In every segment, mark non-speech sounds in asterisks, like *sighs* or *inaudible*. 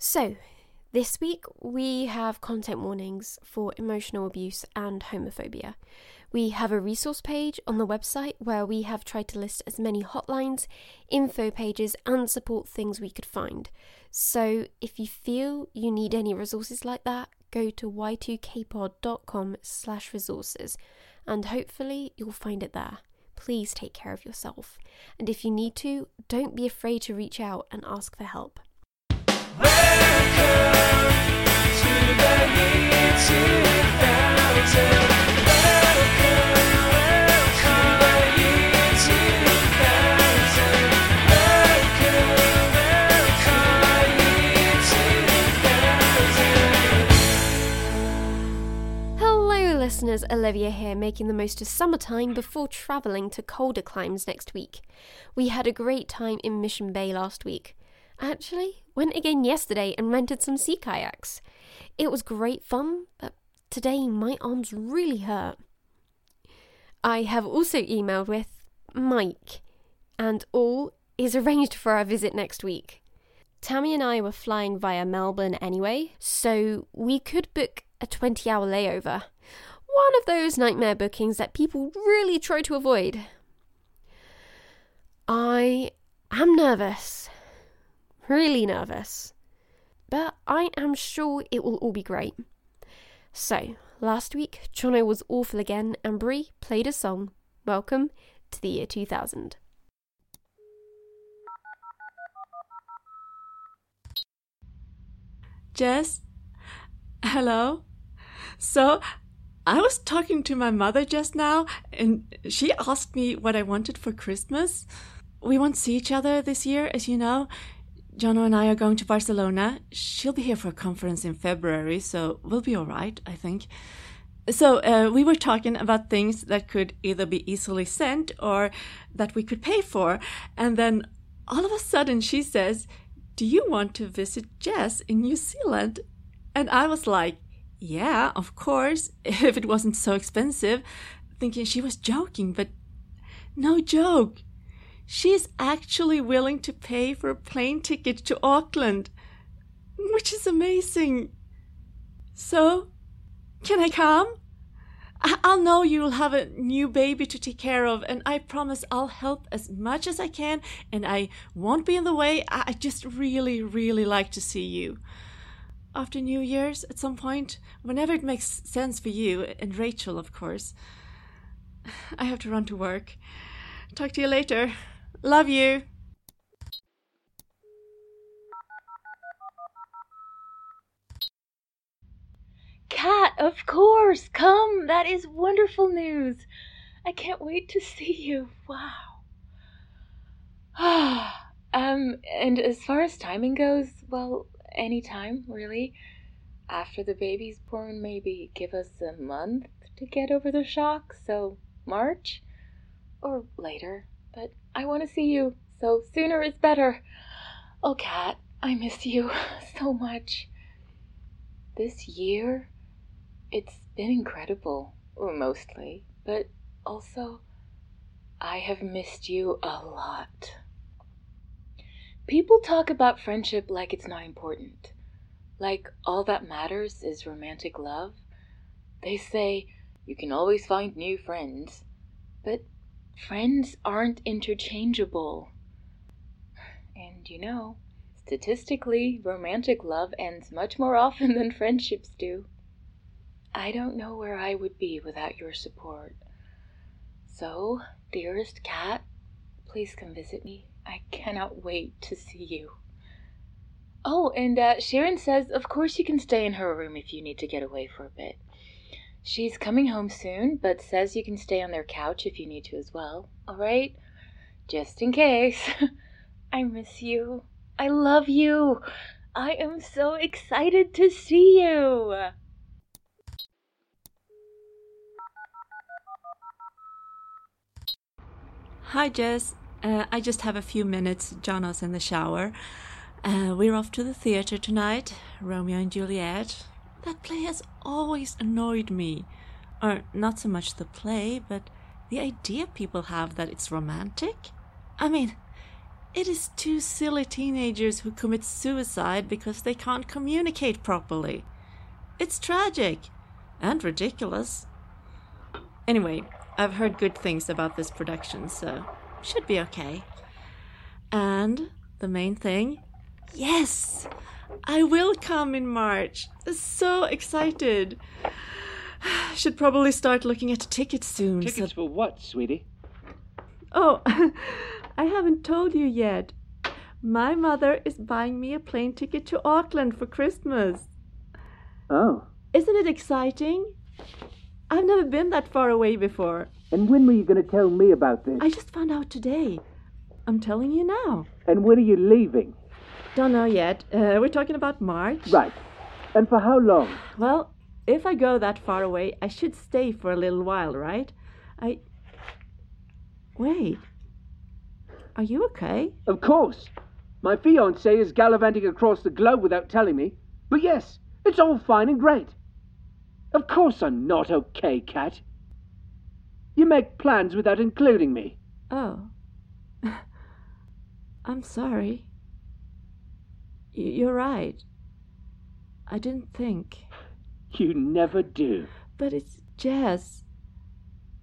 So, this week we have content warnings for emotional abuse and homophobia. We have a resource page on the website where we have tried to list as many hotlines, info pages, and support things we could find. So if you feel you need any resources like that, go to y2kpod.com slash resources and hopefully you'll find it there. Please take care of yourself. And if you need to, don't be afraid to reach out and ask for help. Hello, listeners. Olivia here, making the most of summertime before travelling to colder climes next week. We had a great time in Mission Bay last week. Actually, went again yesterday and rented some sea kayaks. It was great fun, but today my arms really hurt. I have also emailed with Mike, and all is arranged for our visit next week. Tammy and I were flying via Melbourne anyway, so we could book a 20 hour layover. One of those nightmare bookings that people really try to avoid. I am nervous. Really nervous. But I am sure it will all be great. So, last week, Jono was awful again, and Brie played a song. Welcome to the year 2000. Jess? Hello? So, I was talking to my mother just now, and she asked me what I wanted for Christmas. We won't see each other this year, as you know. Jono and I are going to Barcelona. She'll be here for a conference in February, so we'll be all right, I think. So, uh, we were talking about things that could either be easily sent or that we could pay for. And then all of a sudden she says, Do you want to visit Jess in New Zealand? And I was like, Yeah, of course, *laughs* if it wasn't so expensive, thinking she was joking, but no joke. She's actually willing to pay for a plane ticket to Auckland, which is amazing. So, can I come? I'll know you'll have a new baby to take care of, and I promise I'll help as much as I can, and I won't be in the way. I just really, really like to see you. After New Year's, at some point, whenever it makes sense for you, and Rachel, of course. *sighs* I have to run to work. Talk to you later. Love you. Cat, of course, come. That is wonderful news. I can't wait to see you. Wow. *sighs* um, and as far as timing goes, well, any time really. After the baby's born, maybe give us a month to get over the shock, so March or later. But I want to see you, so sooner is better. Oh, Kat, I miss you *laughs* so much. This year, it's been incredible, mostly, but also, I have missed you a lot. People talk about friendship like it's not important, like all that matters is romantic love. They say you can always find new friends, but friends aren't interchangeable. And you know, statistically, romantic love ends much more often *laughs* than friendships do. I don't know where I would be without your support. So, dearest cat, please come visit me. I cannot wait to see you. Oh, and uh, Sharon says, of course you can stay in her room if you need to get away for a bit. She's coming home soon, but says you can stay on their couch if you need to as well. All right? Just in case. *laughs* I miss you. I love you. I am so excited to see you. Hi, Jess. Uh, I just have a few minutes. Jono's in the shower. Uh, we're off to the theater tonight. Romeo and Juliet. That play has always annoyed me. Or not so much the play, but the idea people have that it's romantic. I mean, It is two silly teenagers who commit suicide because they can't communicate properly. It's tragic and ridiculous. Anyway, I've heard good things about this production, so should be okay. And the main thing yes, I will come in March. So excited. *sighs* Should probably start looking at tickets soon. Tickets so- for what, sweetie? Oh, *laughs* I haven't told you yet. My mother is buying me a plane ticket to Auckland for Christmas. Oh. Isn't it exciting? I've never been that far away before. And when were you going to tell me about this? I just found out today. I'm telling you now. And when are you leaving? Don't know yet. Uh, we're talking about March. Right. And for how long? Well, if I go that far away, I should stay for a little while, right? I. Wait. Are you okay? Of course. My fiance is gallivanting across the globe without telling me. But yes, it's all fine and great. Of course I'm not okay, Cat. You make plans without including me. Oh. *laughs* I'm sorry. You're right. I didn't think. You never do. But it's Jess.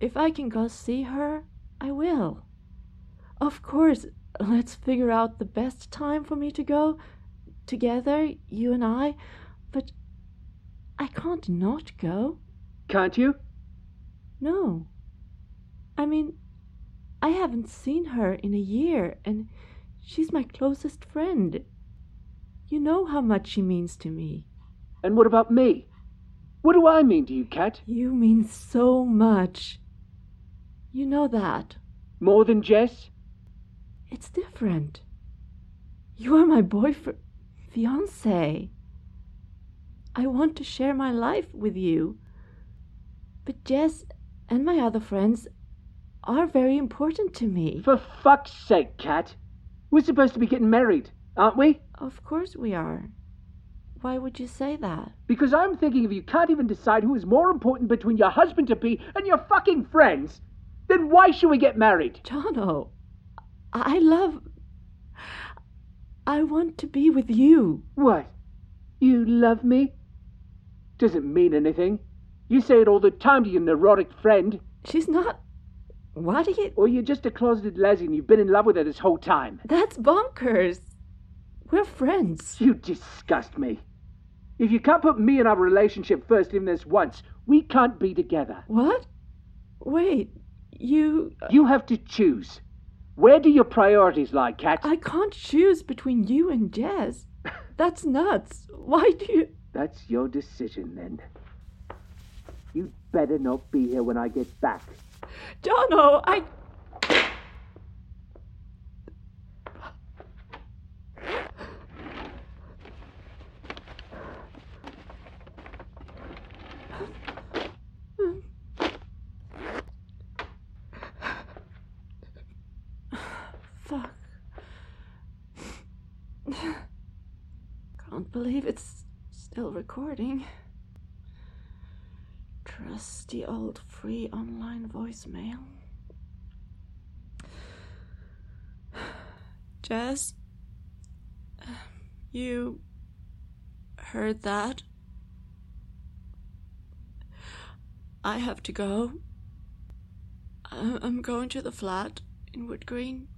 If I can go see her, I will. Of course, let's figure out the best time for me to go together, you and I. But I can't not go. Can't you? No. I mean, I haven't seen her in a year, and she's my closest friend. You know how much she means to me. And what about me? What do I mean to you, Cat? You mean so much. You know that. More than Jess? It's different. You are my boyfriend, fiance. I want to share my life with you. But Jess and my other friends are very important to me. For fuck's sake, Cat. We're supposed to be getting married, aren't we? Of course we are. Why would you say that? Because I'm thinking if you can't even decide who is more important between your husband to be and your fucking friends, then why should we get married? Jono, I love. I want to be with you. What? You love me? Doesn't mean anything. You say it all the time to your neurotic friend. She's not. What are you. Or you're just a closeted lesbian and you've been in love with her this whole time. That's bonkers. We're friends. You disgust me. If you can't put me in our relationship first even this once, we can't be together. What? Wait, you. Uh you have to choose. Where do your priorities lie, Cat? I can't choose between you and Jess. That's nuts. Why do you. That's your decision then. You'd better not be here when I get back. Jono, I. Fuck. Can't believe it's still recording. Trusty old free online voicemail. *sighs* Jess, *sighs* you heard that? I have to go. I'm going to the flat in Wood Green.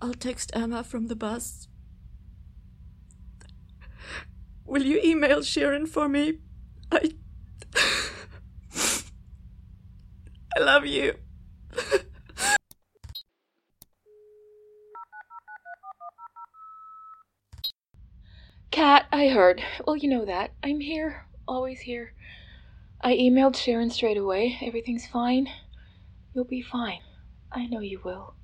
I'll text Emma from the bus. Will you email Sharon for me? I. I love you. Cat, I heard. Well, you know that. I'm here. Always here. I emailed Sharon straight away. Everything's fine. You'll be fine. I know you will.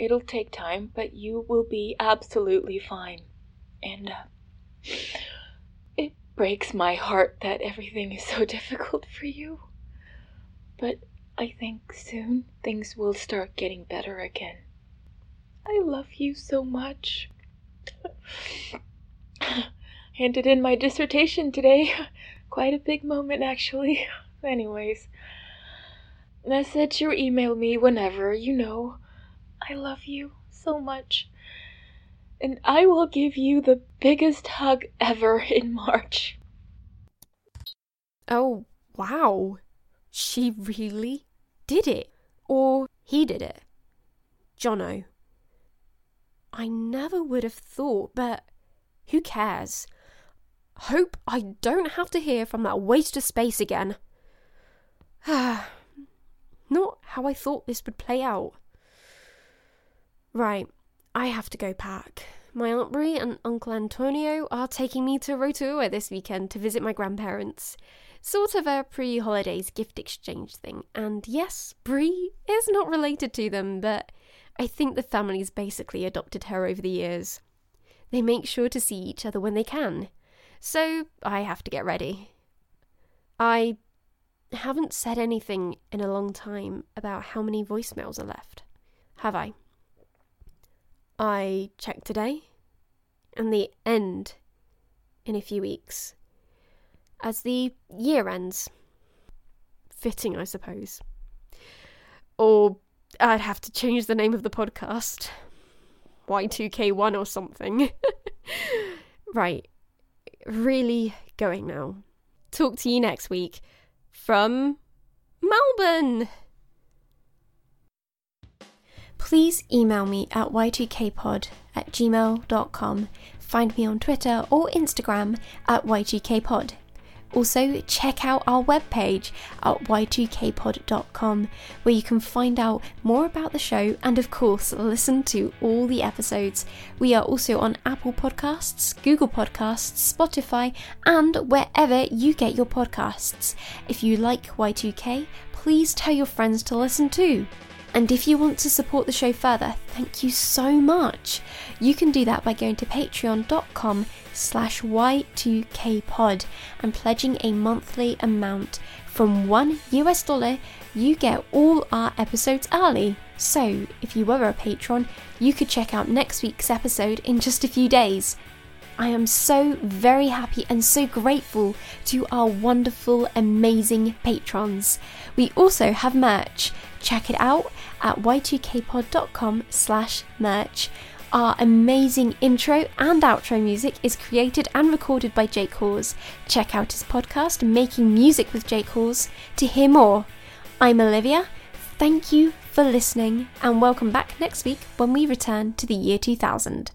It'll take time, but you will be absolutely fine. And, uh, breaks my heart that everything is so *laughs* difficult for you. But I think soon things will start getting better again. I love you so much. *laughs* Handed in my dissertation today. *laughs* Quite a big moment, actually. Anyways, message or email me whenever, you know. I love you so much. And I will give you the biggest hug ever in March. Oh, wow. She really did it. Or he did it. Jono. I never would have thought, but who cares? Hope I don't have to hear from that waste of space again. *sighs* Not how I thought this would play out. Right, I have to go pack. My Aunt Brie and Uncle Antonio are taking me to Rotorua this weekend to visit my grandparents. Sort of a pre holidays gift exchange thing. And yes, Brie is not related to them, but I think the family's basically adopted her over the years. They make sure to see each other when they can. So I have to get ready. I haven't said anything in a long time about how many voicemails are left, have I? I checked today, and the end in a few weeks. As the year ends. Fitting, I suppose. Or I'd have to change the name of the podcast. Y2K1 or something. *laughs* right. Really going now. Talk to you next week from Melbourne. Please email me at y2kpod at gmail.com. Find me on Twitter or Instagram at y2kpod. Also, check out our webpage at y2kpod.com where you can find out more about the show and, of course, listen to all the episodes. We are also on Apple Podcasts, Google Podcasts, Spotify, and wherever you get your podcasts. If you like Y2K, please tell your friends to listen too. And if you want to support the show further, thank you so much. You can do that by going to patreon.com slash Y2KPod and pledging a monthly amount. From one US dollar, you get all our episodes early. So, if you were a patron, you could check out next week's episode in just a few days. I am so very happy and so grateful to our wonderful, amazing patrons. We also have merch. Check it out at y2kpod.com slash merch. Our amazing intro and outro music is created and recorded by Jake Hawes. Check out his podcast, Making Music with Jake Hawes, to hear more. I'm Olivia. Thank you for listening and welcome back next week when we return to the year 2000.